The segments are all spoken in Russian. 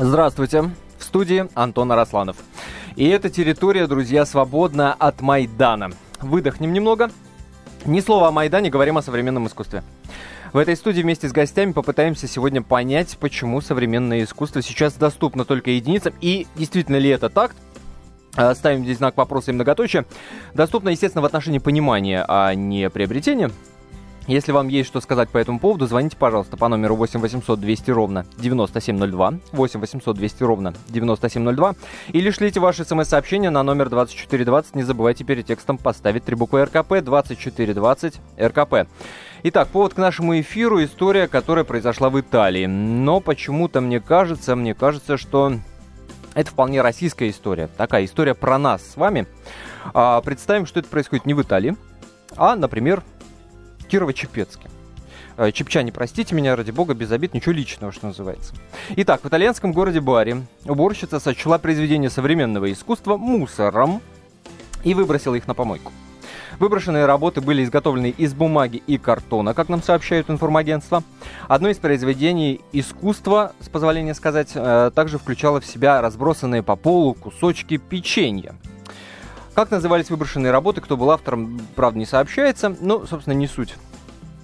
Здравствуйте. В студии Антон Арасланов. И эта территория, друзья, свободна от Майдана. Выдохнем немного. Ни слова о Майдане, говорим о современном искусстве. В этой студии вместе с гостями попытаемся сегодня понять, почему современное искусство сейчас доступно только единицам. И действительно ли это так? А, ставим здесь знак вопроса и многоточие. Доступно, естественно, в отношении понимания, а не приобретения. Если вам есть что сказать по этому поводу, звоните, пожалуйста, по номеру 8 800 200 ровно 9702, 8 800 200 ровно 9702, или шлите ваши смс-сообщения на номер 2420. Не забывайте перед текстом поставить три буквы РКП 2420 РКП. Итак, повод к нашему эфиру – история, которая произошла в Италии. Но почему-то мне кажется, мне кажется, что это вполне российская история. Такая история про нас с вами. А, представим, что это происходит не в Италии, а, например, Кирово-Чепецке. Э, чепчане, простите меня, ради бога, без обид, ничего личного, что называется. Итак, в итальянском городе Бари уборщица сочла произведение современного искусства мусором и выбросила их на помойку. Выброшенные работы были изготовлены из бумаги и картона, как нам сообщают информагентства. Одно из произведений искусства, с позволения сказать, э, также включало в себя разбросанные по полу кусочки печенья. Как назывались выброшенные работы, кто был автором, правда, не сообщается, но, собственно, не суть.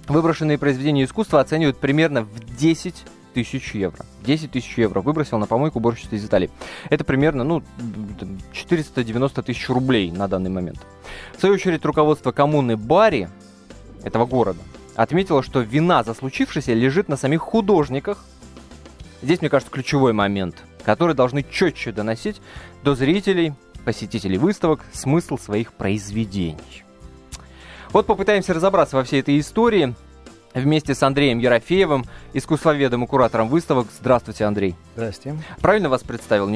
Выброшенные произведения искусства оценивают примерно в 10 тысяч евро. 10 тысяч евро выбросил на помойку уборщица из Италии. Это примерно, ну, 490 тысяч рублей на данный момент. В свою очередь, руководство коммуны Бари, этого города, отметило, что вина за случившееся лежит на самих художниках. Здесь, мне кажется, ключевой момент, который должны четче доносить до зрителей, посетителей выставок смысл своих произведений. Вот попытаемся разобраться во всей этой истории вместе с Андреем Ерофеевым, искусствоведом и куратором выставок. Здравствуйте, Андрей. Здравствуйте. Правильно вас представил?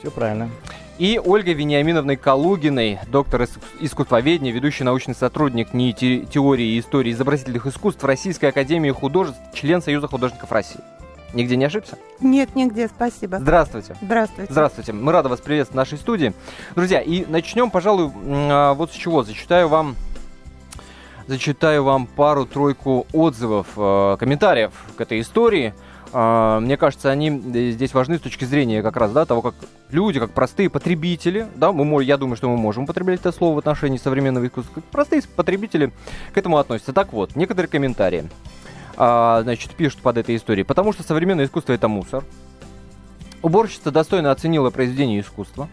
Все правильно. И Ольгой Вениаминовной Калугиной, доктор искусствоведения, ведущий научный сотрудник НИИ теории и истории изобразительных искусств Российской Академии Художеств, член Союза художников России. Нигде не ошибся? Нет, нигде, спасибо. Здравствуйте. Здравствуйте. Здравствуйте. Мы рады вас приветствовать в нашей студии. Друзья, и начнем, пожалуй, а, вот с чего. Зачитаю вам зачитаю вам пару-тройку отзывов, э, комментариев к этой истории. Э, мне кажется, они здесь важны с точки зрения как раз да, того, как люди, как простые потребители, да, мы, я думаю, что мы можем употреблять это слово в отношении современного искусства, как простые потребители к этому относятся. Так вот, некоторые комментарии а, значит, пишут под этой историей. Потому что современное искусство это мусор. Уборщица достойно оценила произведение искусства.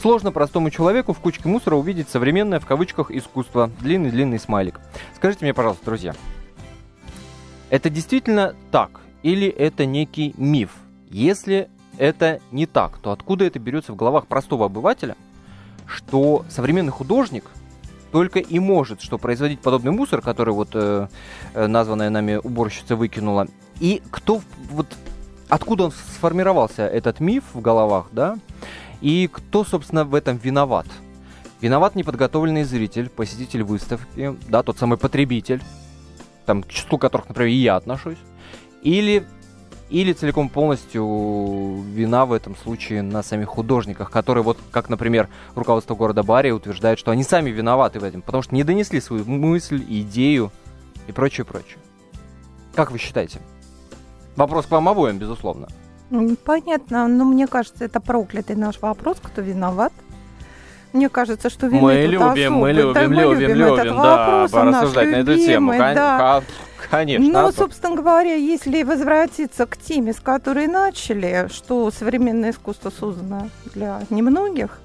Сложно простому человеку в кучке мусора увидеть современное в кавычках искусство. Длинный-длинный смайлик. Скажите мне, пожалуйста, друзья, это действительно так или это некий миф? Если это не так, то откуда это берется в головах простого обывателя, что современный художник – только и может, что производить подобный мусор, который вот э, э, названная нами уборщица выкинула. И кто вот откуда он сформировался этот миф в головах, да? И кто, собственно, в этом виноват? Виноват неподготовленный зритель, посетитель выставки, да, тот самый потребитель, там, к числу которых, например, и я отношусь. Или или целиком полностью вина в этом случае на самих художниках, которые вот, как, например, руководство города Барри утверждает, что они сами виноваты в этом, потому что не донесли свою мысль, идею и прочее, прочее. Как вы считаете? Вопрос к вам обоим, безусловно. Понятно, но мне кажется, это проклятый наш вопрос, кто виноват. Мне кажется, что вины мы любим, особо. мы любим, да, мы любим, любим, любим, этот да, вопрос, порассуждать на эту тему. Да. Конечно. Но, собственно говоря, если возвратиться к теме, с которой начали, что современное искусство создано для немногих,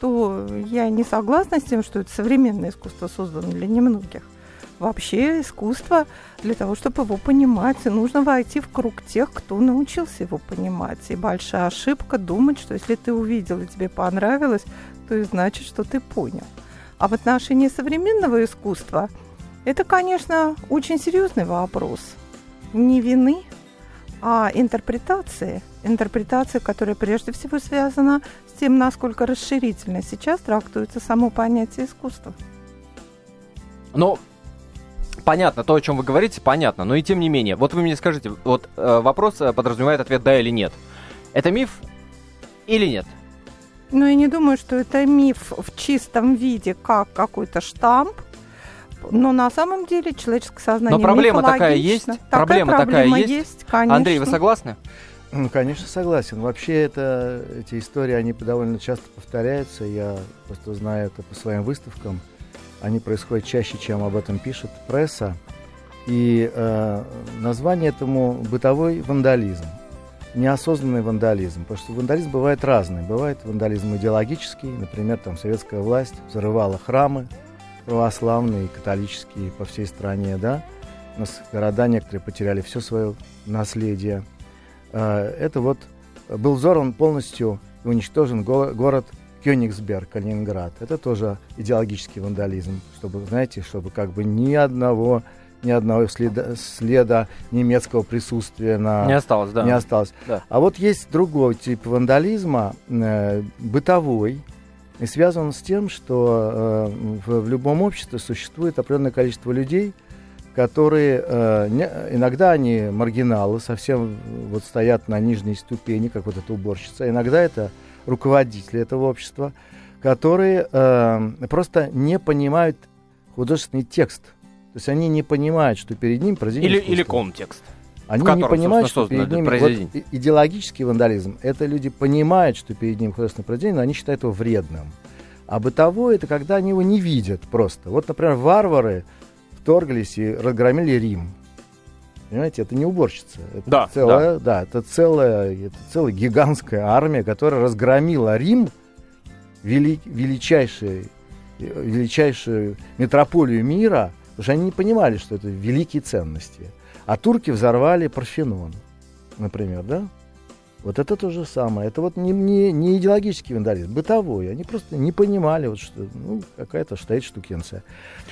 то я не согласна с тем, что это современное искусство создано для немногих. Вообще искусство для того, чтобы его понимать, нужно войти в круг тех, кто научился его понимать. И большая ошибка думать, что если ты увидел и тебе понравилось, то и значит, что ты понял. А в отношении современного искусства – это, конечно, очень серьезный вопрос. Не вины, а интерпретации. Интерпретация, которая прежде всего связана с тем, насколько расширительно сейчас трактуется само понятие искусства. Ну, понятно, то, о чем вы говорите, понятно, но и тем не менее. Вот вы мне скажите, вот э, вопрос э, подразумевает ответ да или нет. Это миф или нет? Ну, я не думаю, что это миф в чистом виде, как какой-то штамп, но на самом деле человеческое сознание Но проблема такая есть? Такая проблема, проблема такая есть? есть конечно. Андрей, вы согласны? Ну, конечно, согласен. Вообще это, эти истории, они довольно часто повторяются. Я просто знаю это по своим выставкам. Они происходят чаще, чем об этом пишет пресса. И э, название этому бытовой вандализм. Неосознанный вандализм. Потому что вандализм бывает разный. Бывает вандализм идеологический. Например, там советская власть взрывала храмы православные, католические по всей стране, да. У нас города некоторые потеряли все свое наследие. Э, это вот был взорван полностью и уничтожен город Кёнигсберг, Калининград. Это тоже идеологический вандализм, чтобы, знаете, чтобы как бы ни одного ни одного следа, следа немецкого присутствия на... Не осталось, да. Не осталось. Да. А вот есть другой тип вандализма, э, бытовой, и связан он с тем, что э, в, в любом обществе существует определенное количество людей, которые э, не, иногда они маргиналы, совсем вот стоят на нижней ступени, как вот эта уборщица, иногда это руководители этого общества, которые э, просто не понимают художественный текст. То есть они не понимают, что перед ним произведение или, или контекст. Они не понимают, что перед ними вот, идеологический вандализм. Это люди понимают, что перед ним художественное произведение, но они считают его вредным. А бытовое это когда они его не видят просто. Вот, например, варвары вторглись и разгромили Рим. Понимаете, это не уборщица. Это да, целая, да. Да, это целая, это целая гигантская армия, которая разгромила Рим, вели, величайшую, величайшую метрополию мира, потому что они не понимали, что это великие ценности. А турки взорвали Парфенон, например, да? Вот это то же самое. Это вот не, не, не идеологический вандализм, бытовой. Они просто не понимали, вот, что ну, какая-то стоит штукенция.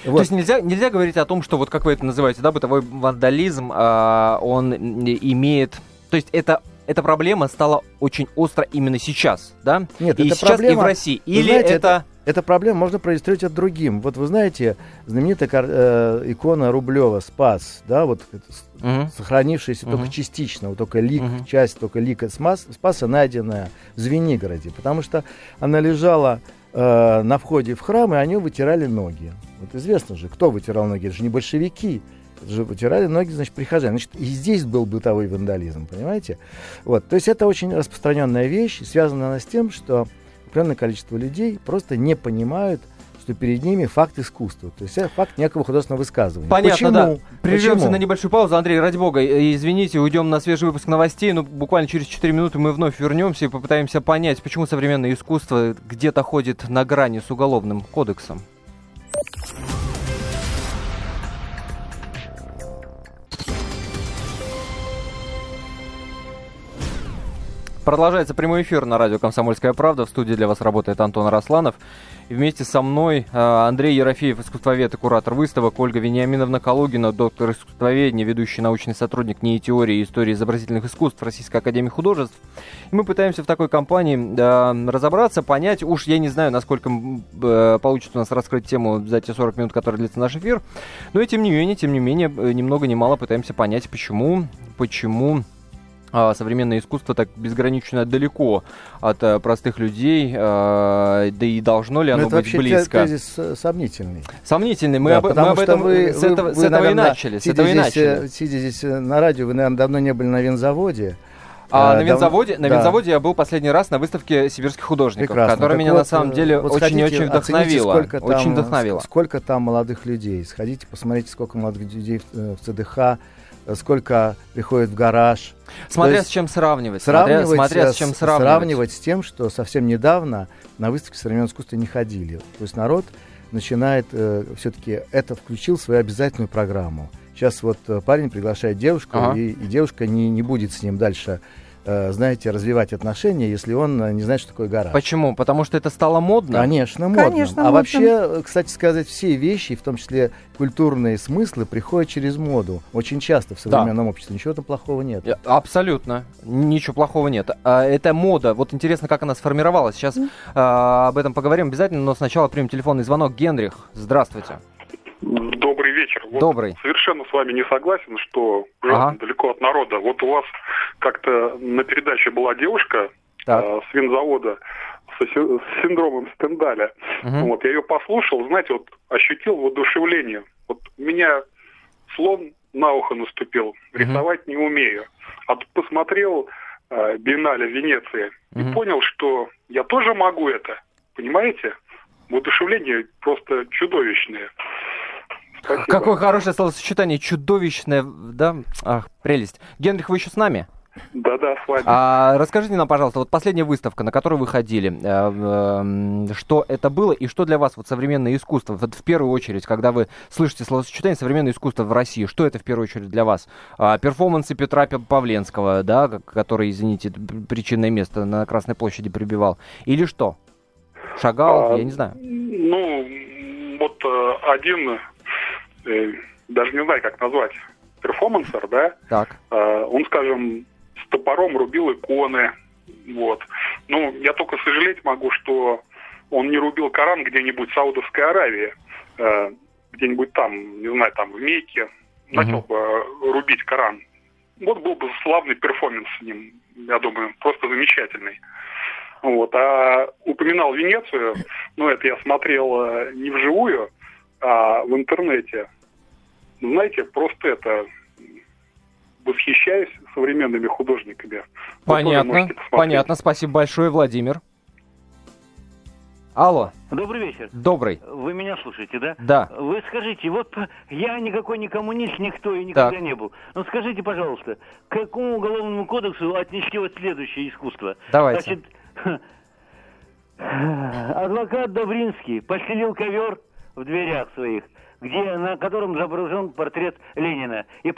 Вот. То есть нельзя, нельзя говорить о том, что вот как вы это называете, да, бытовой вандализм, э, он имеет... То есть это эта проблема стала очень остро именно сейчас, да? Нет, и это сейчас проблема, и в России. Или знаете, это... эта проблема можно проиллюстрировать другим. Вот вы знаете, знаменитая э, икона Рублева «Спас», да, вот угу. сохранившаяся угу. только частично, вот только лик, угу. часть только лика Спас, Спаса, найденная в Звенигороде, потому что она лежала э, на входе в храм, и они вытирали ноги. Вот известно же, кто вытирал ноги, это же не большевики, же вытирали ноги, значит, прихожане. Значит, и здесь был бытовой вандализм, понимаете? Вот, то есть это очень распространенная вещь, связана она с тем, что определенное количество людей просто не понимают, что перед ними факт искусства, то есть это факт некого художественного высказывания. Понятно, Почему? да. Прервемся Почему? на небольшую паузу. Андрей, ради бога, э, извините, уйдем на свежий выпуск новостей, но буквально через 4 минуты мы вновь вернемся и попытаемся понять, почему современное искусство где-то ходит на грани с уголовным кодексом. Продолжается прямой эфир на радио «Комсомольская правда». В студии для вас работает Антон Росланов. И вместе со мной э, Андрей Ерофеев, искусствовед и куратор выставок, Ольга Вениаминовна Калугина, доктор искусствоведения, ведущий научный сотрудник НИИ теории и истории изобразительных искусств Российской Академии Художеств. И мы пытаемся в такой компании э, разобраться, понять, уж я не знаю, насколько э, получится у нас раскрыть тему за те 40 минут, которые длится наш эфир, но и тем не менее, тем не менее, ни много ни мало пытаемся понять, почему, почему современное искусство так безгранично далеко от а, простых людей, а, да и должно ли оно Но быть это близко? тезис э, сомнительный. Сомнительный. Мы, да, об, мы об этом вы, с, этого, вы, с этого наверное, и начали. С этого здесь, и начали. Сидя здесь на радио, вы, наверное, давно не были на винзаводе. А, а, на винзаводе, на да. винзаводе я был последний раз на выставке сибирских художников, Прекрасно. которая так меня вот, на самом деле вот очень очень вдохновила. Сколько там, очень вдохновила. Сколько там молодых людей. Сходите, посмотрите, сколько молодых людей в, э, в ЦДХ сколько приходит в гараж. Смотря есть, с чем сравнивать. Сравнивать, смотря, смотря с чем сравнивать. Сравнивать с тем, что совсем недавно на выставке современного искусства не ходили. То есть народ начинает э, все-таки это включил в свою обязательную программу. Сейчас вот э, парень приглашает девушку, ага. и, и девушка не, не будет с ним дальше Э, знаете, развивать отношения, если он э, не знает, что такое гараж. Почему? Потому что это стало модно? Конечно, модно. Конечно, а модно. вообще, кстати сказать, все вещи, в том числе культурные смыслы, приходят через моду. Очень часто в современном да. обществе. Ничего там плохого нет. Абсолютно. Ничего плохого нет. А, это мода. Вот интересно, как она сформировалась. Сейчас mm. об этом поговорим обязательно, но сначала примем телефонный звонок. Генрих, здравствуйте. Добрый вечер. Вот Добрый. Совершенно с вами не согласен, что ага. далеко от народа. Вот у вас как-то на передаче была девушка э, с винзавода с, с синдромом Стендаля. Угу. Вот, я ее послушал, знаете, вот ощутил воодушевление. Вот меня слон на ухо наступил, рисовать угу. не умею. А тут посмотрел э, биеннале Венеции mm-hmm. и понял, что я тоже могу это. Понимаете? Воодушевление просто чудовищное. Спасибо. Какое хорошее словосочетание, чудовищное, да? Ах, прелесть. Генрих, вы еще с нами? Да-да, с вами. А, расскажите нам, пожалуйста, вот последняя выставка, на которую вы ходили, э, э, что это было и что для вас вот современное искусство? Вот в первую очередь, когда вы слышите словосочетание современное искусство в России, что это в первую очередь для вас? А, перформансы Петра Павленского, да, который, извините, причинное место на Красной площади прибивал, или что? Шагал, а, я не знаю. Ну, вот э, один, даже не знаю, как назвать, перформансер, да? Так. Э, он, скажем, с топором рубил иконы, вот. Ну, я только сожалеть могу, что он не рубил Коран где-нибудь в Саудовской Аравии, э, где-нибудь там, не знаю, там в Мекке, начал угу. бы рубить Коран. Вот был бы славный перформанс с ним, я думаю, просто замечательный. Вот. А упоминал Венецию, ну, это я смотрел э, не вживую, а в интернете. Знаете, просто это восхищаюсь современными художниками. Понятно, понятно. Спасибо большое, Владимир. Алло. Добрый вечер. Добрый. Вы меня слушаете, да? Да. Вы скажите, вот я никакой не коммунист, никто и никогда так. не был. Но скажите, пожалуйста, к какому уголовному кодексу отнести вот следующее искусство? Давайте. Значит, Адвокат Добринский постелил ковер в дверях своих, где, на котором изображен портрет Ленина. И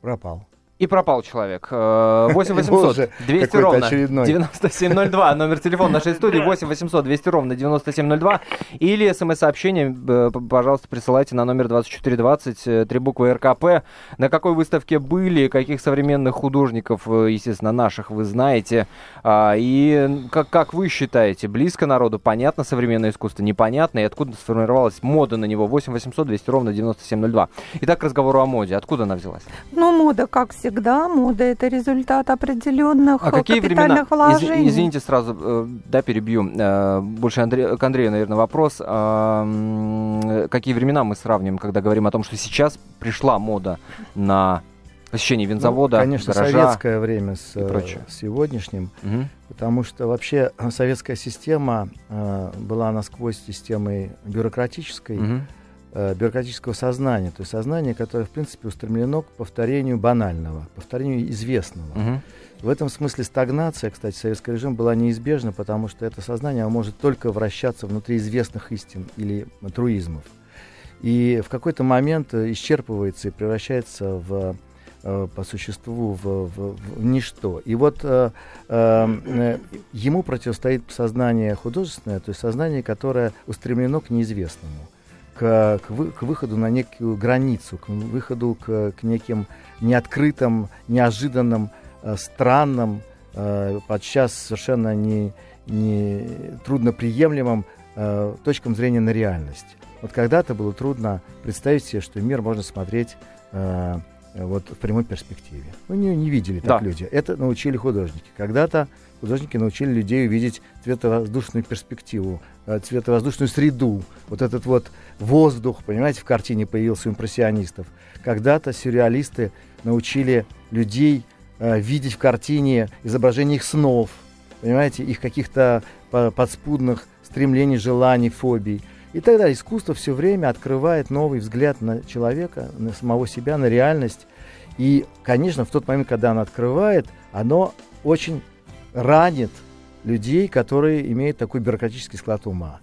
пропал. И пропал человек. 8 800 200 ровно 9702. Номер телефона нашей студии 8 800 200 ровно 9702. Или смс-сообщение, э, пожалуйста, присылайте на номер 2420, э, три буквы РКП. На какой выставке были, каких современных художников, э, естественно, наших вы знаете. А, и как, как вы считаете, близко народу, понятно современное искусство, непонятно, и откуда сформировалась мода на него? 8 800 200 ровно 9702. Итак, к разговору о моде. Откуда она взялась? Ну, мода, как всегда всегда мода это результат определенных а какие капитальных времена? вложений. Из, извините, сразу, э, да, перебью. Э, больше Андре, к Андрею, наверное, вопрос. А, какие времена мы сравним, когда говорим о том, что сейчас пришла мода на посещение винзавода, ну, конечно, гаража советское время с э, сегодняшним, угу. потому что вообще советская система э, была насквозь системой бюрократической. Угу э, бюрократического сознания, то есть сознание, которое, в принципе, устремлено к повторению банального, повторению известного. Угу. В этом смысле стагнация, кстати, советский режим была неизбежна, потому что это сознание может только вращаться внутри известных истин или труизмов. И в какой-то момент исчерпывается и превращается в э, по существу в, в, в ничто. И вот э, э, ему противостоит сознание художественное, то есть сознание, которое устремлено к неизвестному к, к, вы, к выходу на некую границу, к выходу к, к неким неоткрытым, неожиданным, э, странным, э, подчас совершенно не, не трудноприемлемым э, точкам зрения на реальность. Вот когда-то было трудно представить себе, что мир можно смотреть э, вот в прямой перспективе. Мы не, не видели так да. люди. Это научили художники. Когда-то художники научили людей увидеть цветовоздушную перспективу, э, цветовоздушную среду. Вот этот вот воздух, понимаете, в картине появился у импрессионистов. Когда-то сюрреалисты научили людей э, видеть в картине изображение их снов, понимаете, их каких-то подспудных стремлений, желаний, фобий. И тогда искусство все время открывает новый взгляд на человека, на самого себя, на реальность. И, конечно, в тот момент, когда оно открывает, оно очень ранит людей, которые имеют такой бюрократический склад ума.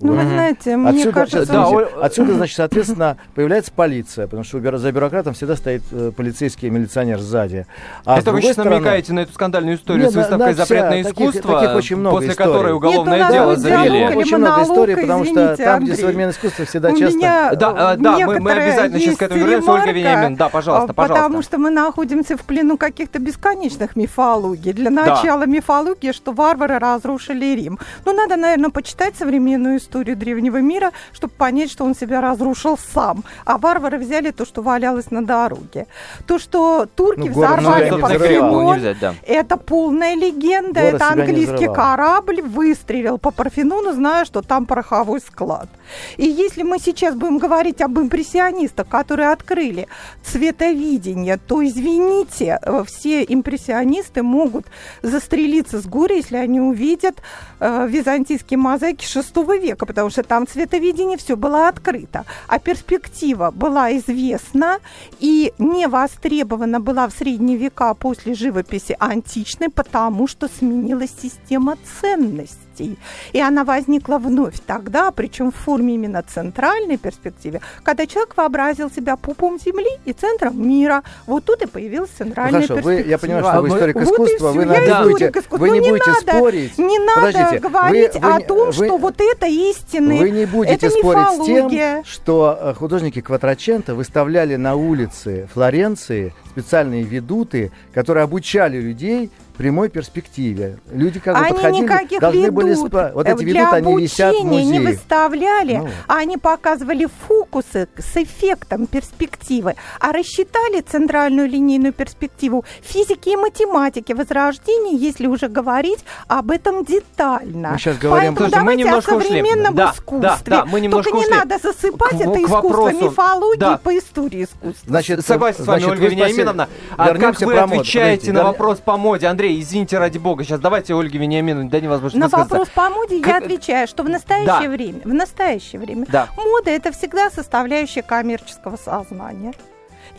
Ну, вы знаете, мне отсюда, кажется... Да, отсюда, значит, соответственно, появляется полиция, потому что за бюрократом всегда стоит э, полицейский милиционер сзади. А Это вы сейчас стороны... намекаете на эту скандальную историю нет, с выставкой «Запретное искусство», таких, таких очень много после историй. которой уголовное нет, ну, дело завели. Очень много историй, потому что там, где современное искусство, всегда часто... Меня, да, да мы, мы обязательно сейчас к этому вернемся. Ольга Вениамин, да, пожалуйста, пожалуйста. Потому что мы находимся в плену каких-то бесконечных мифологий. Для начала да. мифология, что варвары разрушили Рим. Ну, надо, наверное, почитать современную историю историю древнего мира, чтобы понять, что он себя разрушил сам. А варвары взяли то, что валялось на дороге. То, что турки ну, взорвали ну, Парфенон, да. это полная легенда. Город это английский корабль выстрелил по Парфенону, зная, что там пороховой склад. И если мы сейчас будем говорить об импрессионистах, которые открыли цветовидение, то, извините, э, все импрессионисты могут застрелиться с горя, если они увидят э, византийские мозаики VI века, потому что там цветовидение все было открыто, а перспектива была известна и не востребована была в средние века после живописи античной, потому что сменилась система ценностей ценностей. И она возникла вновь тогда, причем в форме именно центральной перспективе, когда человек вообразил себя пупом Земли и центром мира. Вот тут и появилась центральная ну, хорошо, перспектива. Вы, я понимаю, что вы историк вот искусства, вы, я будете, вы не, не будете надо, спорить. Не надо Подождите, говорить вы, вы, о том, вы, что вот это истины. Вы не будете это спорить с тем, что э, художники Кватраченто выставляли на улице Флоренции специальные ведуты, которые обучали людей прямой перспективе. Люди как бы они подходили, никаких должны ведут. были спа... Вот эти ведут, они висят в музее. не выставляли, ну. а они показывали фокусы с эффектом перспективы, а рассчитали центральную линейную перспективу физики и математики Возрождения, если уже говорить об этом детально. Мы сейчас говорим, Поэтому давайте мы о современном да, искусстве. Да, да, мы немножко Только ушли. не надо засыпать к, это к искусство вопросу, мифологии да. по истории искусства. Значит, Согласен с вами, Ольга Вениаминовна. А как вы отвечаете на вопрос по моде? Андрей, извините, ради бога, сейчас давайте Ольге Вениаминовне дадим возможность На вопрос по моде я отвечаю, что в настоящее да. время, в настоящее время да. мода это всегда составляющая коммерческого сознания.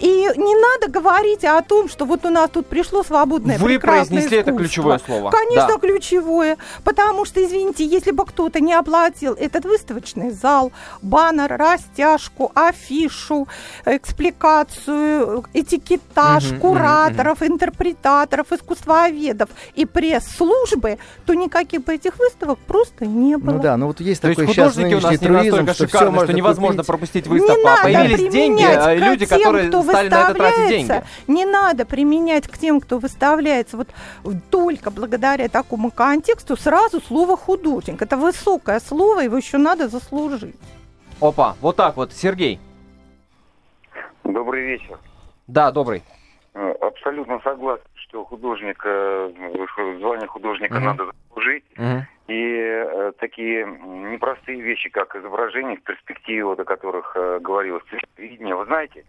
И не надо говорить о том, что вот у нас тут пришло свободное Вы произнесли искусство. это ключевое слово. Конечно, да. ключевое. Потому что, извините, если бы кто-то не оплатил этот выставочный зал, баннер, растяжку, афишу, экспликацию, этикетаж, угу, кураторов, угу, интерпретаторов, искусствоведов и пресс-службы, то никаких бы этих выставок просто не было. Ну да, ну вот есть то такой есть нас не настолько что шикарны, что, что невозможно купить. пропустить выставку. а появились деньги, а люди, тем, которые кто стали на это тратить деньги. Не надо применять к тем, кто выставляется вот только благодаря такому контексту сразу слово художник. Это высокое слово, его еще надо заслужить. Опа, вот так вот, Сергей. Добрый вечер. Да, добрый. Э, абсолютно согласен, что художник, э, звание художника угу. надо заслужить. Угу. И э, такие непростые вещи, как изображение в перспективе, вот, о которых э, говорилось, видение, вы знаете,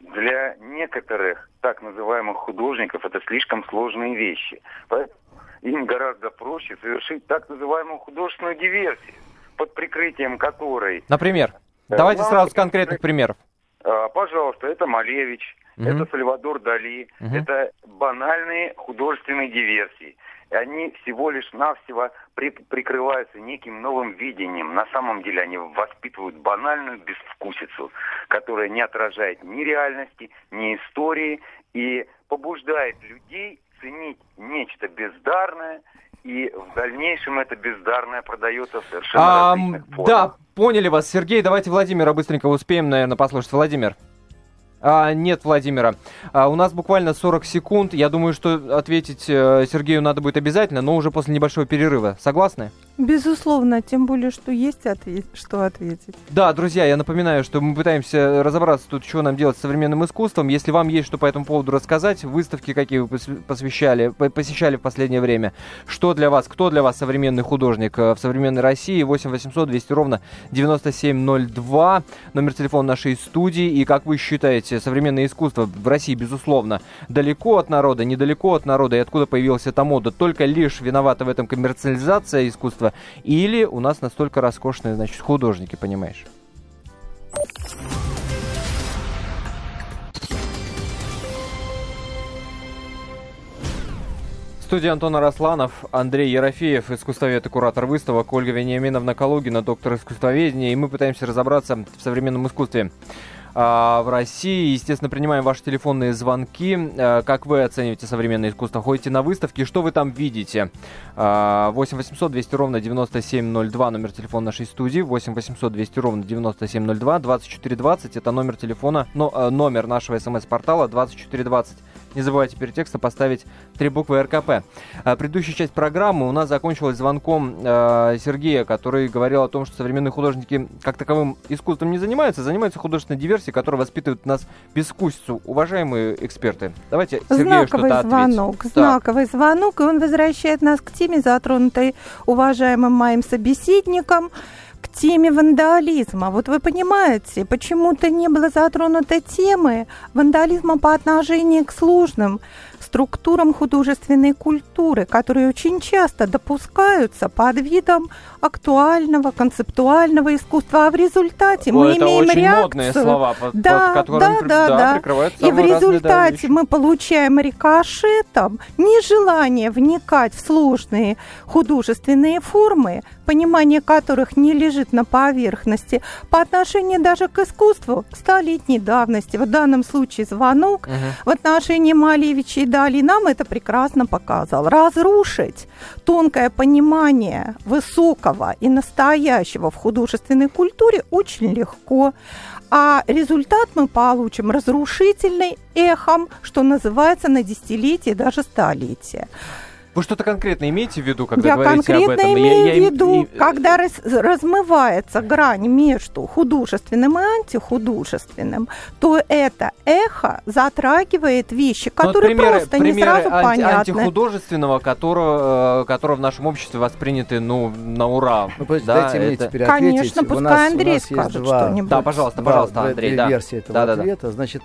для некоторых так называемых художников это слишком сложные вещи. Поэтому им гораздо проще совершить так называемую художественную диверсию, под прикрытием которой... Например? Э, Давайте сразу с конкретных примеров. Э, пожалуйста, это Малевич, угу. это Сальвадор Дали, угу. это банальные художественные диверсии. И они всего лишь навсего при, прикрываются неким новым видением. На самом деле они воспитывают банальную безвкусицу, которая не отражает ни реальности, ни истории и побуждает людей ценить нечто бездарное, и в дальнейшем это бездарное продается в совершенно а, различных формах. Да, поняли вас, Сергей. Давайте Владимира быстренько успеем, наверное, послушать. Владимир. А, нет, Владимира. А, у нас буквально 40 секунд. Я думаю, что ответить э, Сергею надо будет обязательно, но уже после небольшого перерыва. Согласны? Безусловно, тем более, что есть ответ, что ответить. Да, друзья, я напоминаю, что мы пытаемся разобраться тут, что нам делать с современным искусством. Если вам есть что по этому поводу рассказать, выставки, какие вы посвящали, посещали в последнее время, что для вас, кто для вас современный художник э, в современной России, 8 800 200 ровно 9702, номер телефона нашей студии, и как вы считаете, современное искусство в России, безусловно, далеко от народа, недалеко от народа, и откуда появилась эта мода, только лишь виновата в этом коммерциализация искусства, или у нас настолько роскошные, значит, художники, понимаешь? студии Антон Арасланов, Андрей Ерофеев, искусствовед и куратор выставок, Ольга Вениаминовна Калугина, доктор искусствоведения, и мы пытаемся разобраться в современном искусстве в России. Естественно, принимаем ваши телефонные звонки. А, как вы оцениваете современное искусство? Ходите на выставки, что вы там видите? А, 8 800 200 ровно 9702, номер телефона нашей студии. 8 800 200 ровно 9702. 2420 это номер телефона, но, э, номер нашего смс-портала 2420 Не забывайте перед текстом поставить три буквы РКП. А, предыдущая часть программы у нас закончилась звонком э, Сергея, который говорил о том, что современные художники как таковым искусством не занимаются, занимаются художественной диверсией, которая воспитывает нас бескусицу. Уважаемые эксперты, давайте Сергею что-то звонок, ответить. Знаковый да. звонок, и он возвращает нас к теме, затронутой уважаемым моим собеседником теме вандализма. Вот вы понимаете, почему-то не было затронутой темы вандализма по отношению к сложным структурам художественной культуры, которые очень часто допускаются под видом актуального, концептуального искусства, а в результате мы это имеем очень реакцию. модные слова, под, да, под да, да, да, да. И в результате мы получаем рикошетом нежелание вникать в сложные художественные формы, понимание которых не лежит на поверхности, по отношению даже к искусству столетней давности. В данном случае звонок угу. в отношении Малевича и Дали нам это прекрасно показал. Разрушить тонкое понимание высокого и настоящего в художественной культуре очень легко. А результат мы получим разрушительный эхом, что называется, на десятилетие, даже столетие. Вы что-то конкретно имеете в виду, когда я говорите об этом? Я конкретно имею в виду, и... когда раз, размывается грань между художественным и антихудожественным, то это эхо затрагивает вещи, ну, которые вот примеры, просто примеры не сразу анти- понятны. антихудожественного, которого, э, которого в нашем обществе восприняты ну, на ура. Ну, да, дайте мне теперь Конечно, пускай нас, Андрей скажет два, что-нибудь. Да, пожалуйста, пожалуйста, Андрей. Да. версии этого да, ответа. Да, да. Значит,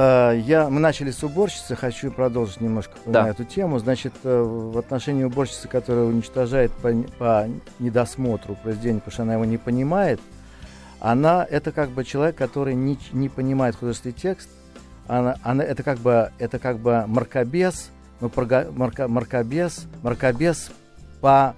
я, мы начали с уборщицы, хочу продолжить немножко да. на эту тему. Значит, э, в отношении уборщицы, которая уничтожает по, по недосмотру произведение, потому что она его не понимает, она это как бы человек, который не, не понимает художественный текст, она, она, это как бы это как бы маркобес, но марка, маркобес, маркобес по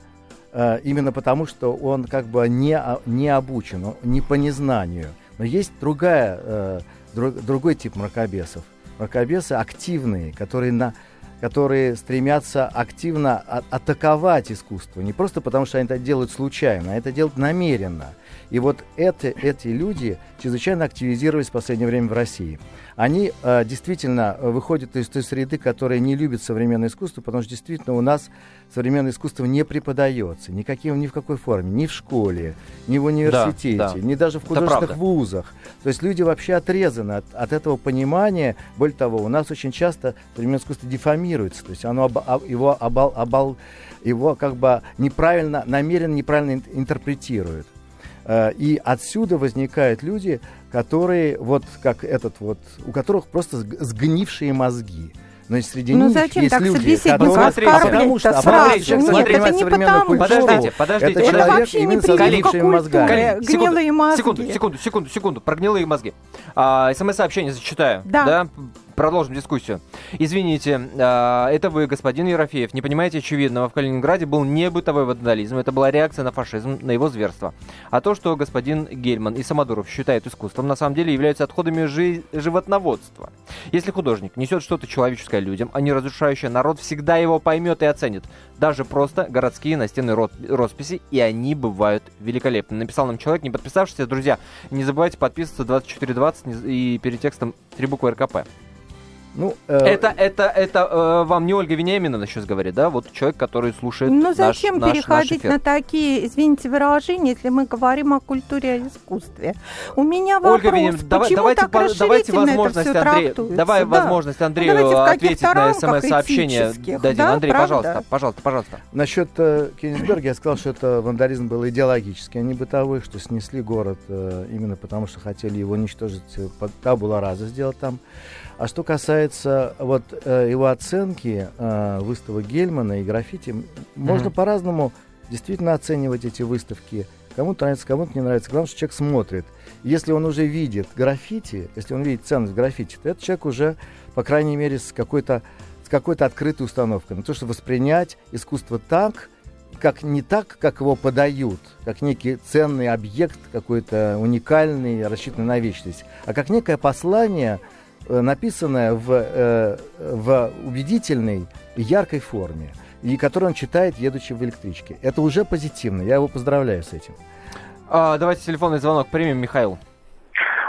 э, именно потому, что он как бы не, не обучен, не по незнанию. Но есть другая э, друг, другой тип мракобесов. Мракобесы активные, которые, на, которые стремятся активно а, атаковать искусство. Не просто потому, что они это делают случайно, а это делают намеренно. И вот это, эти люди чрезвычайно активизировались в последнее время в России. Они э, действительно выходят из той среды, которая не любит современное искусство, потому что действительно у нас современное искусство не преподается никаким, ни в какой форме, ни в школе, ни в университете, да, да. ни даже в художественных вузах. То есть люди вообще отрезаны от, от этого понимания. Более того, у нас очень часто современное искусство деформируется, то есть оно об, об, его, обал, обал, его как бы неправильно, намеренно неправильно интерпретирует. Э, и отсюда возникают люди, которые, вот как этот вот, у которых просто сгнившие мозги. Но среди ну, них зачем есть так люди, которые... А потому что, а смотрите, человек, Нет, это не потому. Подождите, подождите. Это человек вообще именно со сгнившими мозгами. Гнилые мозги. Секунду, секунду, секунду, секунду. Про гнилые мозги. А, СМС-сообщение зачитаю. Да. да? Продолжим дискуссию. Извините, э, это вы, господин Ерофеев, не понимаете очевидного. В Калининграде был не бытовой вандализм, это была реакция на фашизм, на его зверство. А то, что господин Гельман и Самодуров считают искусством, на самом деле являются отходами жи- животноводства. Если художник несет что-то человеческое людям, а не разрушающее, народ всегда его поймет и оценит. Даже просто городские настенные росписи, и они бывают великолепны. Написал нам человек, не подписавшийся. Друзья, не забывайте подписываться 2420 и перед текстом три буквы РКП. Ну, э... Это, это, это э, вам не Ольга Вениаминовна сейчас говорит, да? Вот человек, который слушает Ну зачем наш, переходить наш, на такие, извините выражения, если мы говорим о культуре и искусстве? У меня вопрос, Ольга Вениаминовна, давай, давайте, так по, давайте возможность Андрею, давай да. возможность Андрею ну, ответить на смс-сообщение дадим. Да, Андрей, правда? пожалуйста, пожалуйста, пожалуйста. Насчет э, Кенигсберга я сказал, что это вандализм был идеологический, а не бытовой, что снесли город э, именно потому, что хотели его уничтожить, э, табула раза сделать там. А что касается вот э, его оценки э, выставок Гельмана и граффити, mm-hmm. можно по-разному действительно оценивать эти выставки. Кому-то нравится, кому-то не нравится. Главное, что человек смотрит. Если он уже видит граффити, если он видит ценность граффити, то этот человек уже, по крайней мере, с какой-то с какой-то открытой установкой на то, что воспринять искусство так, как не так, как его подают, как некий ценный объект, какой-то уникальный, рассчитанный на вечность, а как некое послание – написанное в, э, в убедительной и яркой форме, и которую он читает, едучи в электричке. Это уже позитивно. Я его поздравляю с этим. А, давайте телефонный звонок примем, Михаил.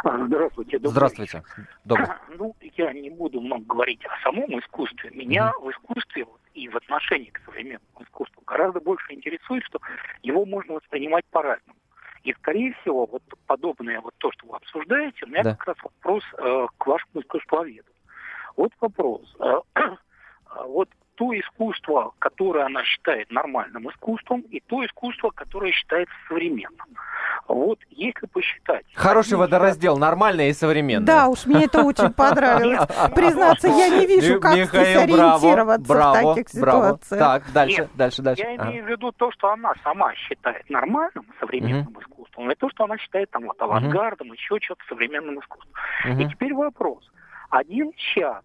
А, здравствуйте. Добрый Здравствуйте. Добрый. Ну, я не буду много говорить о самом искусстве. Меня mm-hmm. в искусстве и в отношении к современному искусству гораздо больше интересует, что его можно воспринимать по-разному. И, скорее всего, вот подобное, вот то, что вы обсуждаете, у меня да. как раз вопрос э, к вашему искусствоведу. Вот вопрос. Э, э, вот то искусство, которое она считает нормальным искусством, и то искусство, которое считается современным. Вот если посчитать... Хороший водораздел, нормальное и современное. Да, уж мне это очень понравилось. Признаться, я не вижу, как здесь ориентироваться в таких ситуациях. Так, дальше, дальше, дальше. Я имею в виду то, что она сама считает нормальным современным искусством, и то, что она считает там вот авангардом, еще что-то современным искусством. И теперь вопрос. Один час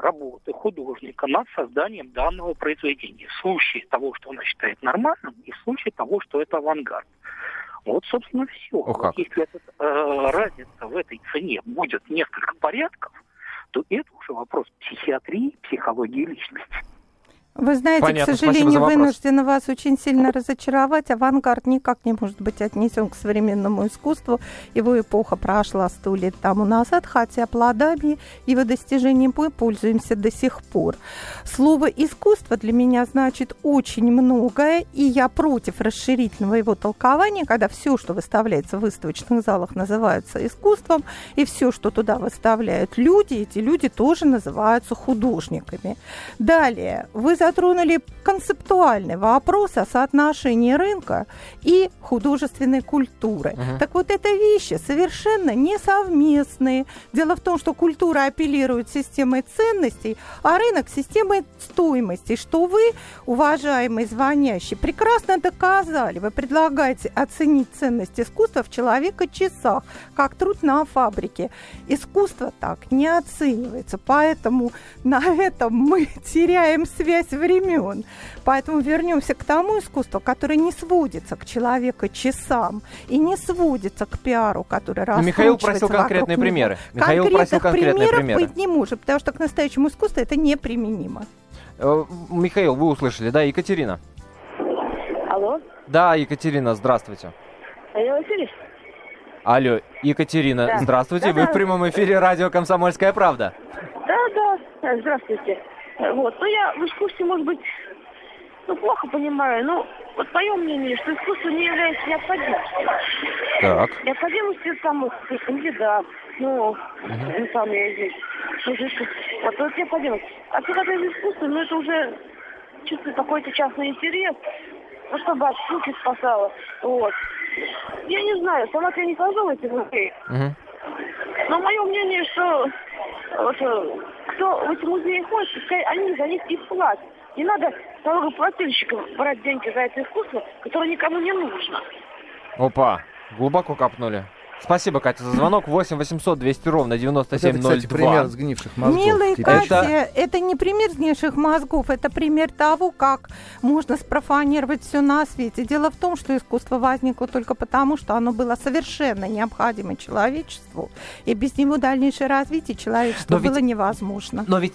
работы художника над созданием данного произведения. В случае того, что она считает нормальным, и в случае того, что это авангард. Вот, собственно, все. О, как. Если эта э, разница в этой цене будет несколько порядков, то это уже вопрос психиатрии, психологии личности. Вы знаете, Понятно, к сожалению, вынуждена вас очень сильно разочаровать. Авангард никак не может быть отнесен к современному искусству. Его эпоха прошла сто лет тому назад, хотя плодами его достижений мы пользуемся до сих пор. Слово «искусство» для меня значит очень многое, и я против расширительного его толкования, когда все, что выставляется в выставочных залах, называется искусством, и все, что туда выставляют люди, эти люди тоже называются художниками. Далее, вы за затронули концептуальный вопрос о соотношении рынка и художественной культуры. Uh-huh. Так вот, это вещи совершенно несовместные. Дело в том, что культура апеллирует системой ценностей, а рынок системой стоимости. Что вы, уважаемый звонящий, прекрасно доказали. Вы предлагаете оценить ценность искусства в человека-часах, как труд на фабрике. Искусство так не оценивается. Поэтому на этом мы теряем связь времен. Поэтому вернемся к тому искусству, которое не сводится к человеку часам и не сводится к пиару, который раскручивается Михаил просил конкретные него. примеры. Михаил просил конкретные примеров примеры. быть не может, потому что к настоящему искусству это неприменимо. Э, Михаил, вы услышали, да, Екатерина? Алло? Да, Екатерина, здравствуйте. Алло, эфире? Алло, Екатерина, да. здравствуйте. Да, Вы да. в прямом эфире радио «Комсомольская правда». Да, да, здравствуйте. Вот. Ну, я в искусстве, может быть, ну, плохо понимаю. Ну, вот мое мнение, что искусство не является необходимостью. Так. Необходимостью кандидат. Ну, uh-huh. ну сам я здесь. Вот это необходимость. А когда из искусства, ну, это уже чисто какой-то частный интерес. Ну, чтобы от ссылки спасало. Вот. Я не знаю, сама я не хожу в эти музеи. Uh-huh. Но мое мнение, что вот, э, кто в эти музеи ходит, пускай они за них и платят. Не надо налогоплательщикам брать деньги за это искусство, которое никому не нужно. Опа, глубоко копнули. Спасибо, Катя, за звонок. 8 800 200 ровно 9702. Это, кстати, пример сгнивших мозгов. Милый Катя, это... это не пример сгнивших мозгов, это пример того, как можно спрофанировать все на свете. Дело в том, что искусство возникло только потому, что оно было совершенно необходимо человечеству, и без него дальнейшее развитие человечества но было ведь... невозможно. Но ведь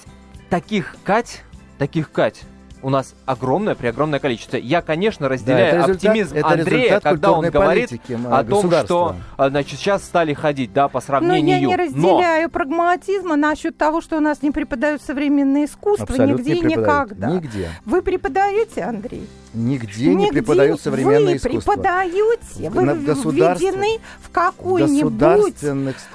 таких Кать, таких Кать, у нас огромное, преогромное количество. Я, конечно, разделяю да, результат, оптимизм это Андрея, когда он говорит о том, что а, значит, сейчас стали ходить, да, по сравнению. Но я не разделяю Но... прагматизма насчет того, что у нас не преподают современное искусство Абсолютно нигде и никогда. Нигде. Вы преподаете, Андрей? Нигде, Нигде не преподают современное вы искусство. преподаете, вы введены в какой-нибудь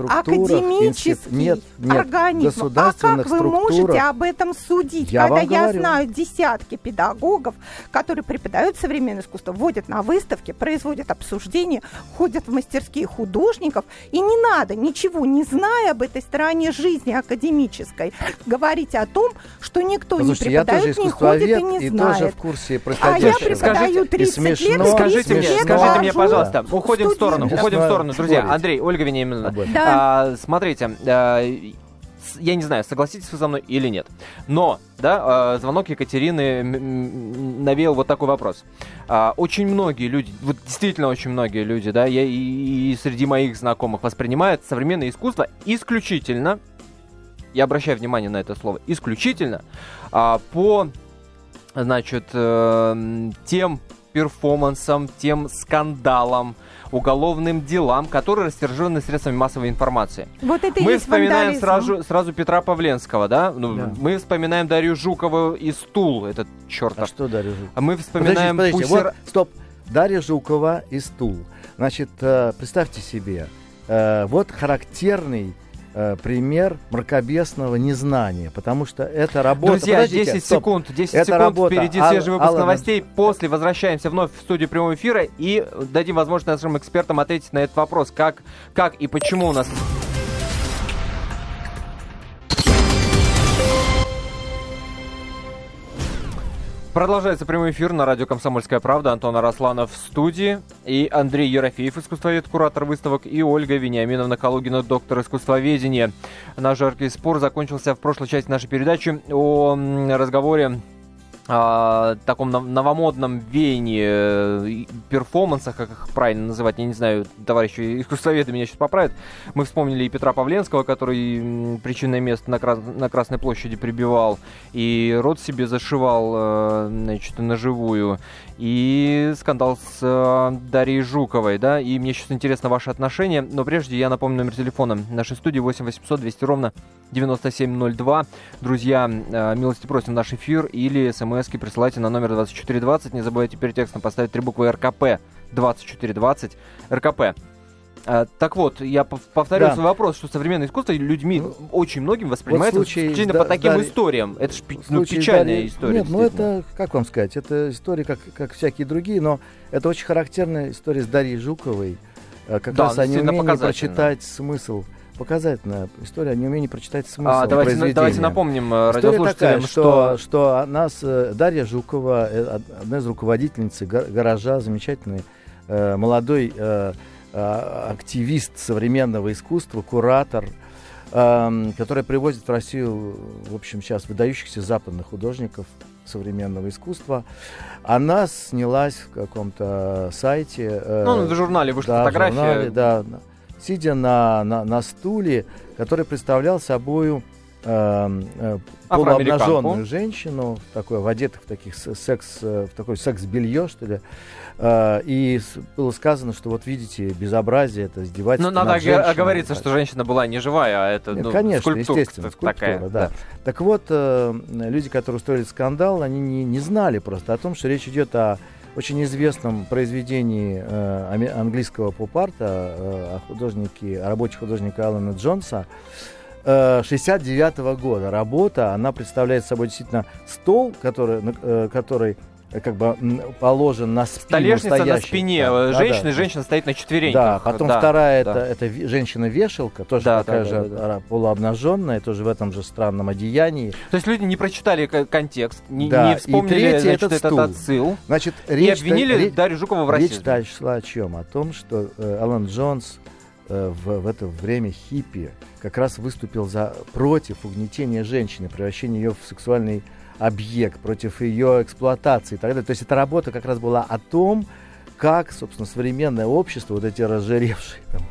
академический нет, нет, организм. А как вы можете об этом судить, я когда я говорю. знаю десятки педагогов, которые преподают современное искусство, водят на выставки, производят обсуждения, ходят в мастерские художников, и не надо, ничего не зная об этой стороне жизни академической, говорить о том, что никто Послушайте, не преподает, не ходит и не и знает. тоже в курсе происходящего. А я преподаю 30 смешно, лет, скажите мне, скажите мне, пожалуйста, уходим в сторону, уходим в сторону, друзья. Андрей, Ольга Вениаминовна, да. а, смотрите, а, я не знаю, согласитесь вы со мной или нет. Но, да, а, звонок Екатерины навеял вот такой вопрос. А, очень многие люди, вот действительно очень многие люди, да, я и, и среди моих знакомых воспринимают современное искусство исключительно, я обращаю внимание на это слово, исключительно по значит, э, тем перформансам, тем скандалам, уголовным делам, которые растержены средствами массовой информации. Вот это Мы вспоминаем сразу, сразу Петра Павленского, да? Ну, да? Мы вспоминаем Дарью Жукову и Стул, этот черт. А что Дарью Жукову? А мы вспоминаем... Подождите, подождите. Пусер... Вот, стоп. Дарья Жукова и Стул. Значит, э, представьте себе, э, вот характерный пример мракобесного незнания, потому что это работа... Друзья, Подождите, 10 стоп. секунд, 10 это секунд, работа. впереди свежий выпуск Алла, новостей, после возвращаемся вновь в студию прямого эфира и дадим возможность нашим экспертам ответить на этот вопрос, как, как и почему у нас... Продолжается прямой эфир на радио «Комсомольская правда». Антон Арасланов в студии. И Андрей Ерофеев, искусствовед, куратор выставок. И Ольга Вениаминовна Калугина, доктор искусствоведения. Наш жаркий спор закончился в прошлой части нашей передачи о разговоре а, таком новомодном веянии э, перформансах, как их правильно называть, я не знаю, товарищи искусствоведы меня сейчас поправят. Мы вспомнили и Петра Павленского, который причинное место на, Крас на Красной площади прибивал, и рот себе зашивал, э, значит, на живую, и скандал с э, Дарьей Жуковой, да, и мне сейчас интересно ваше отношение, но прежде я напомню номер телефона нашей студии 8 800 200 ровно 9702. Друзья, э, милости просим наш эфир или смс присылайте на номер 2420. Не забывайте перед текстом поставить три буквы РКП 2420. РКП. А, так вот, я повторю да. свой вопрос, что современное искусство людьми ну, очень многим воспринимается вот исключительно да, по таким да, историям. Это же ну, печальная Дарьи... история. Нет, ну это, как вам сказать, это история, как, как всякие другие, но это очень характерная история с Дарьей Жуковой. Э, как да, раз о неумении прочитать смысл показательная история о неумении прочитать смысл а, давайте, давайте напомним э, радиослушателям, что, что, что нас э, Дарья Жукова, э, одна из руководительниц гаража, замечательный молодой активист современного искусства, куратор, э, который привозит в Россию, в общем, сейчас выдающихся западных художников современного искусства. Она снялась в каком-то сайте. ну, в журнале вышла да, фотография. Журнале, да, сидя на, на, на стуле, который представлял собою э, э, полуобнаженную женщину, такой, в одетых в таких секс, э, в такой секс-белье, что ли. Э, и было сказано, что вот видите, безобразие, это издевательство Ну, надо оговориться, что женщина была не живая, а это, Нет, ну, конечно, скульптура естественно, скульптура, такая. Да. да. Так вот, э, люди, которые устроили скандал, они не, не знали просто о том, что речь идет о очень известном произведении э, английского поп-арта э, о художнике, о рабочем художнике Алана Джонса, 69 -го года. Работа, она представляет собой действительно стол, который, э, который Э, как бы положен на спину Столешница на спине да, женщины, да, да. женщина стоит на четвереньках. Да, потом да, вторая да. это, это женщина-вешалка, тоже да, такая да, же да, да. полуобнаженная, тоже в этом же странном одеянии. То есть люди не прочитали контекст, не, да. не вспомнили и значит, этот, этот отсыл, значит, речь, и обвинили речь, Дарью Жукову в расизме. Речь шла о чем? О том, что э, Алан Джонс э, в, в это время хиппи как раз выступил за, против угнетения женщины, превращения ее в сексуальный объект, против ее эксплуатации и так далее. То есть эта работа как раз была о том, как, собственно, современное общество, вот эти разжиревшие там,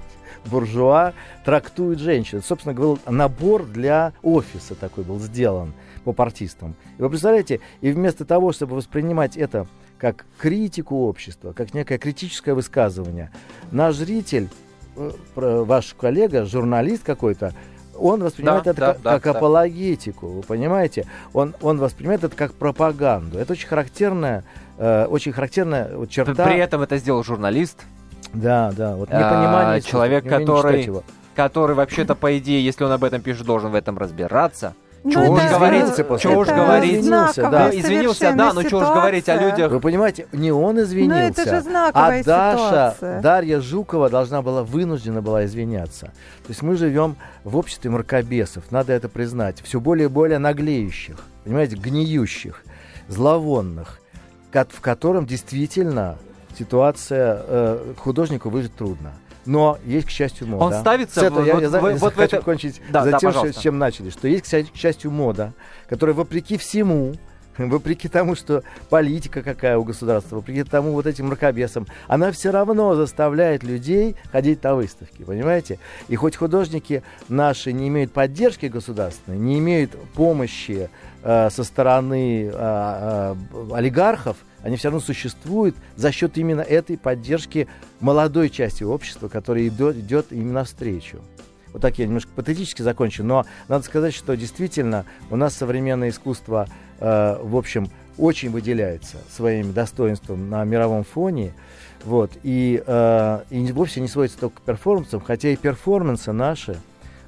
буржуа, трактуют женщин. Собственно, был набор для офиса такой был сделан по партистам. И вы представляете, и вместо того, чтобы воспринимать это как критику общества, как некое критическое высказывание, наш зритель, э, ваш коллега, журналист какой-то, он воспринимает да, это да, как, да, как да. апологетику, вы понимаете? Он, он воспринимает это как пропаганду. Это очень характерная, э, очень характерная вот черта. При этом это сделал журналист. Да, да. Вот непонимание. А, человек, который, который вообще-то, по идее, если он об этом пишет, должен в этом разбираться. Чего ну, уж говорить, чего уж говорить, извинился, да. извинился, да, но чего уж говорить о людях. Вы понимаете, не он извинился, это же а Даша, ситуация. Дарья Жукова должна была, вынуждена была извиняться. То есть мы живем в обществе мракобесов, надо это признать, все более и более наглеющих, понимаете, гниющих, зловонных, в котором действительно ситуация э, художнику выжить трудно. Но есть, к счастью, мода. Он ставится это, в, я, вот, я, в, я вот хочу это... кончить да, за да, тем, с чем начали. Что есть, к счастью, мода, которая, вопреки всему, вопреки тому, что политика какая у государства, вопреки тому вот этим мракобесам, она все равно заставляет людей ходить на выставки, понимаете? И хоть художники наши не имеют поддержки государственной, не имеют помощи э, со стороны э, э, олигархов, они все равно существуют за счет именно этой поддержки молодой части общества, которая идет, идет именно навстречу. Вот так я немножко патетически закончу, но надо сказать, что действительно у нас современное искусство, э, в общем, очень выделяется своим достоинством на мировом фоне. Вот, и, э, и вовсе не сводится только к перформансам, хотя и перформансы наши,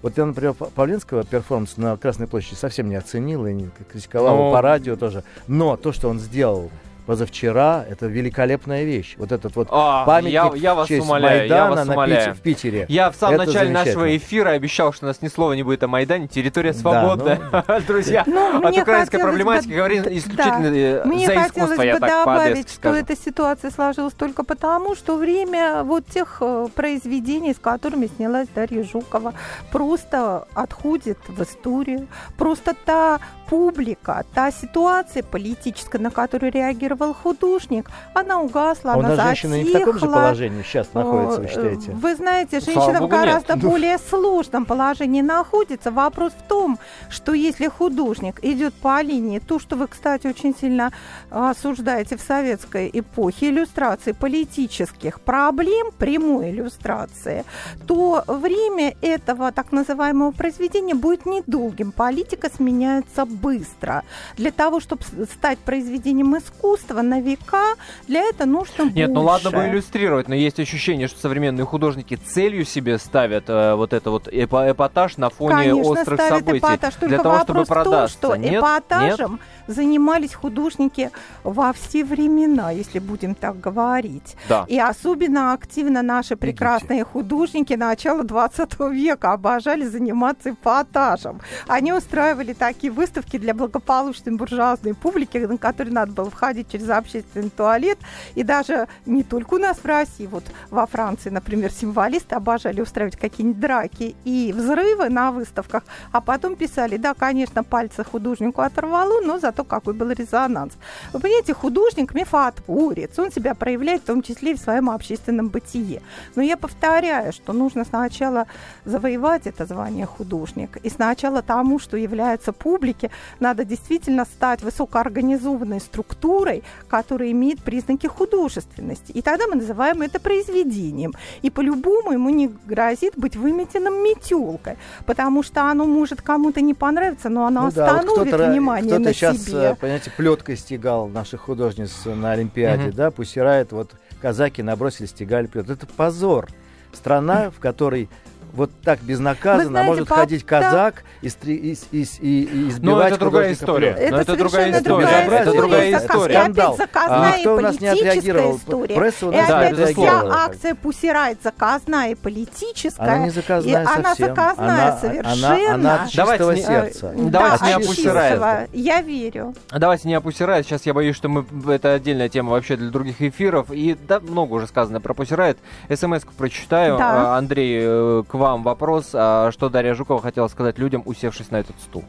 вот я, например, Павленского перформанс на Красной площади совсем не оценил и не критиковал Но... по радио тоже. Но то, что он сделал позавчера. Это великолепная вещь. Вот этот вот а, памятник я, я вас в честь умоляю, Майдана я вас на умоляю. в Питере. Я в самом это начале нашего эфира обещал, что у нас ни слова не будет о Майдане. Территория свободная. Да, ну... Друзья, ну, от украинской проблематики бы... говорим исключительно да. Мне за искусство, я бы так добавить, что эта ситуация сложилась только потому, что время вот тех э, произведений, с которыми снялась Дарья Жукова, просто отходит в историю. Просто та публика, та ситуация политическая, на которую реагировал художник, она угасла, а она затихла. женщина не в таком же положении сейчас находится, вы считаете? Вы знаете, женщина в гораздо нет. более сложном положении находится. Вопрос в том, что если художник идет по линии, то, что вы, кстати, очень сильно осуждаете в советской эпохе, иллюстрации политических проблем, прямой иллюстрации, то время этого так называемого произведения будет недолгим. Политика сменяется быстро. Для того, чтобы стать произведением искусства на века, для этого нужно Нет, больше. ну ладно бы иллюстрировать, но есть ощущение, что современные художники целью себе ставят э, вот это вот эпатаж на фоне Конечно, острых событий. Эпатаж, для того, чтобы продаться. что Нет? эпатажем Нет? занимались художники во все времена, если будем так говорить. Да. И особенно активно наши прекрасные Идите. художники начала 20 века обожали заниматься эпатажем. Они устраивали такие выставки для благополучной буржуазной публики, на которые надо было входить через общественный туалет. И даже не только у нас в России, вот во Франции, например, символисты обожали устраивать какие-нибудь драки и взрывы на выставках, а потом писали, да, конечно, пальцы художнику оторвало, но зато какой был резонанс. Вы понимаете, художник мифотворец, он себя проявляет в том числе и в своем общественном бытие. Но я повторяю, что нужно сначала завоевать это звание художник, и сначала тому, что является публике, надо действительно стать высокоорганизованной структурой, которая имеет признаки художественности. И тогда мы называем это произведением. И по-любому ему не грозит быть выметенным метелкой, потому что оно может кому-то не понравиться, но оно ну остановит да, вот внимание кто на сейчас, себе. Э, понимаете, плеткой стегал наших художниц на Олимпиаде, угу. да, пустирает, вот казаки набросили, стегали плетку. Это позор. Страна, в которой вот так безнаказанно знаете, может пап, ходить казак да. и, стри, и, и, и, и избивать Но это другая история. Это, это другая история. Другая это другая история. Скандал. А, никто у нас не отреагировал. История. Пресса у нас да, не отреагировала. Вся акция Пусирайт заказная и политическая. Она не заказная и совсем. Она заказная она, совершенно. Она, она от чистого давайте сердца. Не, давайте не о Я верю. Давайте не о Сейчас я боюсь, что мы это отдельная тема вообще для других эфиров. И да, много уже сказано про Пусирайт. СМС прочитаю. Да. Андрей, э, к вам вопрос а что Дарья Жукова хотела сказать людям, усевшись на этот стул?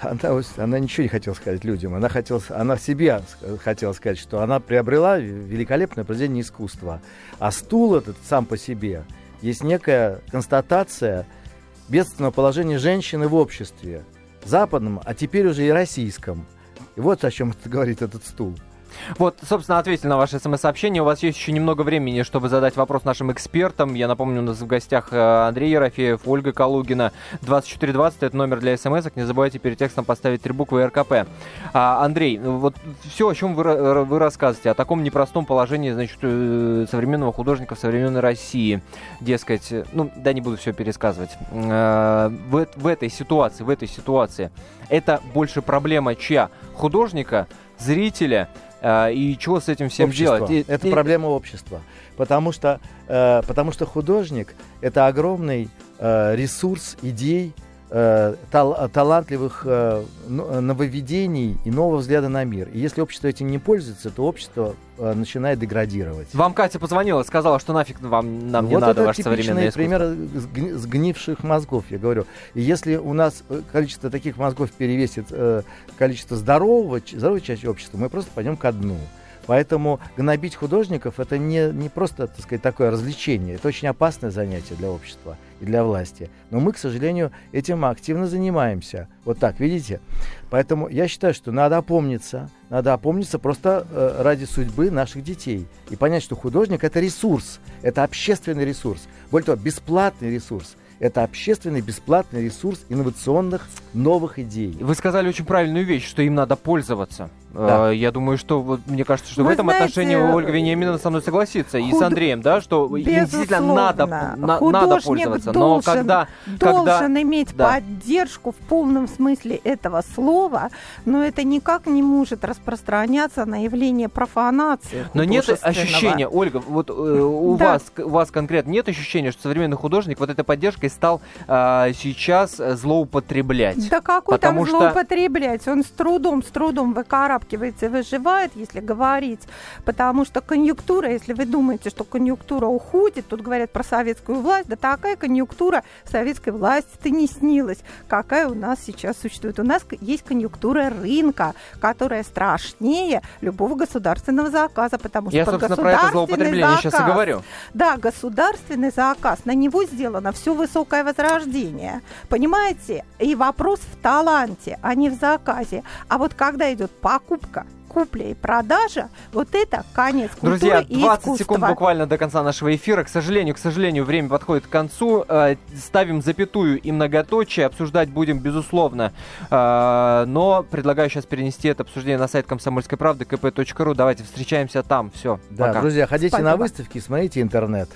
Она, она ничего не хотела сказать людям. Она, хотела, она себе хотела сказать, что она приобрела великолепное произведение искусства. А стул этот сам по себе есть некая констатация бедственного положения женщины в обществе. Западном, а теперь уже и российском. И вот о чем говорит этот стул. Вот, собственно, ответили на ваше смс-сообщение. У вас есть еще немного времени, чтобы задать вопрос нашим экспертам. Я напомню, у нас в гостях э, Андрей Ерофеев, Ольга Калугина. 2420 это номер для смс -ок. Не забывайте перед текстом поставить три буквы РКП. А, Андрей, ну вот все, о чем вы, вы рассказываете, о таком непростом положении, значит, э, современного художника в современной России. Дескать, ну, да, не буду все пересказывать. Э, в, в этой ситуации, в этой ситуации, это больше проблема чья? Художника, зрителя, и чего с этим всем Общество. делать? Это и... проблема общества. Потому что, э, потому что художник это огромный э, ресурс идей, э, тал талантливых э, нововведений и нового взгляда на мир. И если общество этим не пользуется, то общество э, начинает деградировать. Вам Катя позвонила, сказала, что нафиг вам нам вот не надо ваше современное искусство. пример сгнивших мозгов, я говорю. И если у нас э, количество таких мозгов перевесит э, количество здорового, здоровой части общества, мы просто пойдем ко дну. Поэтому гнобить художников это не, не просто, так сказать, такое развлечение, это очень опасное занятие для общества и для власти. Но мы, к сожалению, этим активно занимаемся. Вот так, видите? Поэтому я считаю, что надо опомниться, надо опомниться просто э, ради судьбы наших детей и понять, что художник это ресурс, это общественный ресурс, более того, бесплатный ресурс это общественный бесплатный ресурс инновационных новых идей. Вы сказали очень правильную вещь, что им надо пользоваться. Да. А, я думаю, что вот, мне кажется, что Вы в этом знаете, отношении Ольга Вениаминовна со мной согласится. Худ... И с Андреем, да, что Безусловно. действительно надо, на, надо пользоваться. Должен, но когда, должен когда... иметь да. поддержку в полном смысле этого слова, но это никак не может распространяться на явление профанации. Но нет ощущения, Ольга, вот э, у, да. вас, у вас конкретно нет ощущения, что современный художник вот этой поддержкой стал э, сейчас злоупотреблять? Да какой там что... злоупотреблять? Он с трудом, с трудом выкарабкивается выкарабкивается и выживает, если говорить, потому что конъюнктура, если вы думаете, что конъюнктура уходит, тут говорят про советскую власть, да такая конъюнктура советской власти-то не снилась, какая у нас сейчас существует. У нас есть конъюнктура рынка, которая страшнее любого государственного заказа, потому что Я, собственно, про это злоупотребление заказ, сейчас и говорю. Да, государственный заказ, на него сделано все высокое возрождение. Понимаете? И вопрос в таланте, а не в заказе. А вот когда идет покупка, покупка, купля и продажа, вот это конец культуры Друзья, 20 и секунд буквально до конца нашего эфира. К сожалению, к сожалению, время подходит к концу. Э, ставим запятую и многоточие. Обсуждать будем, безусловно. Э, но предлагаю сейчас перенести это обсуждение на сайт комсомольской правды kp.ru. Давайте встречаемся там. Все, Да, пока. друзья, ходите Спасибо. на выставки, смотрите интернет.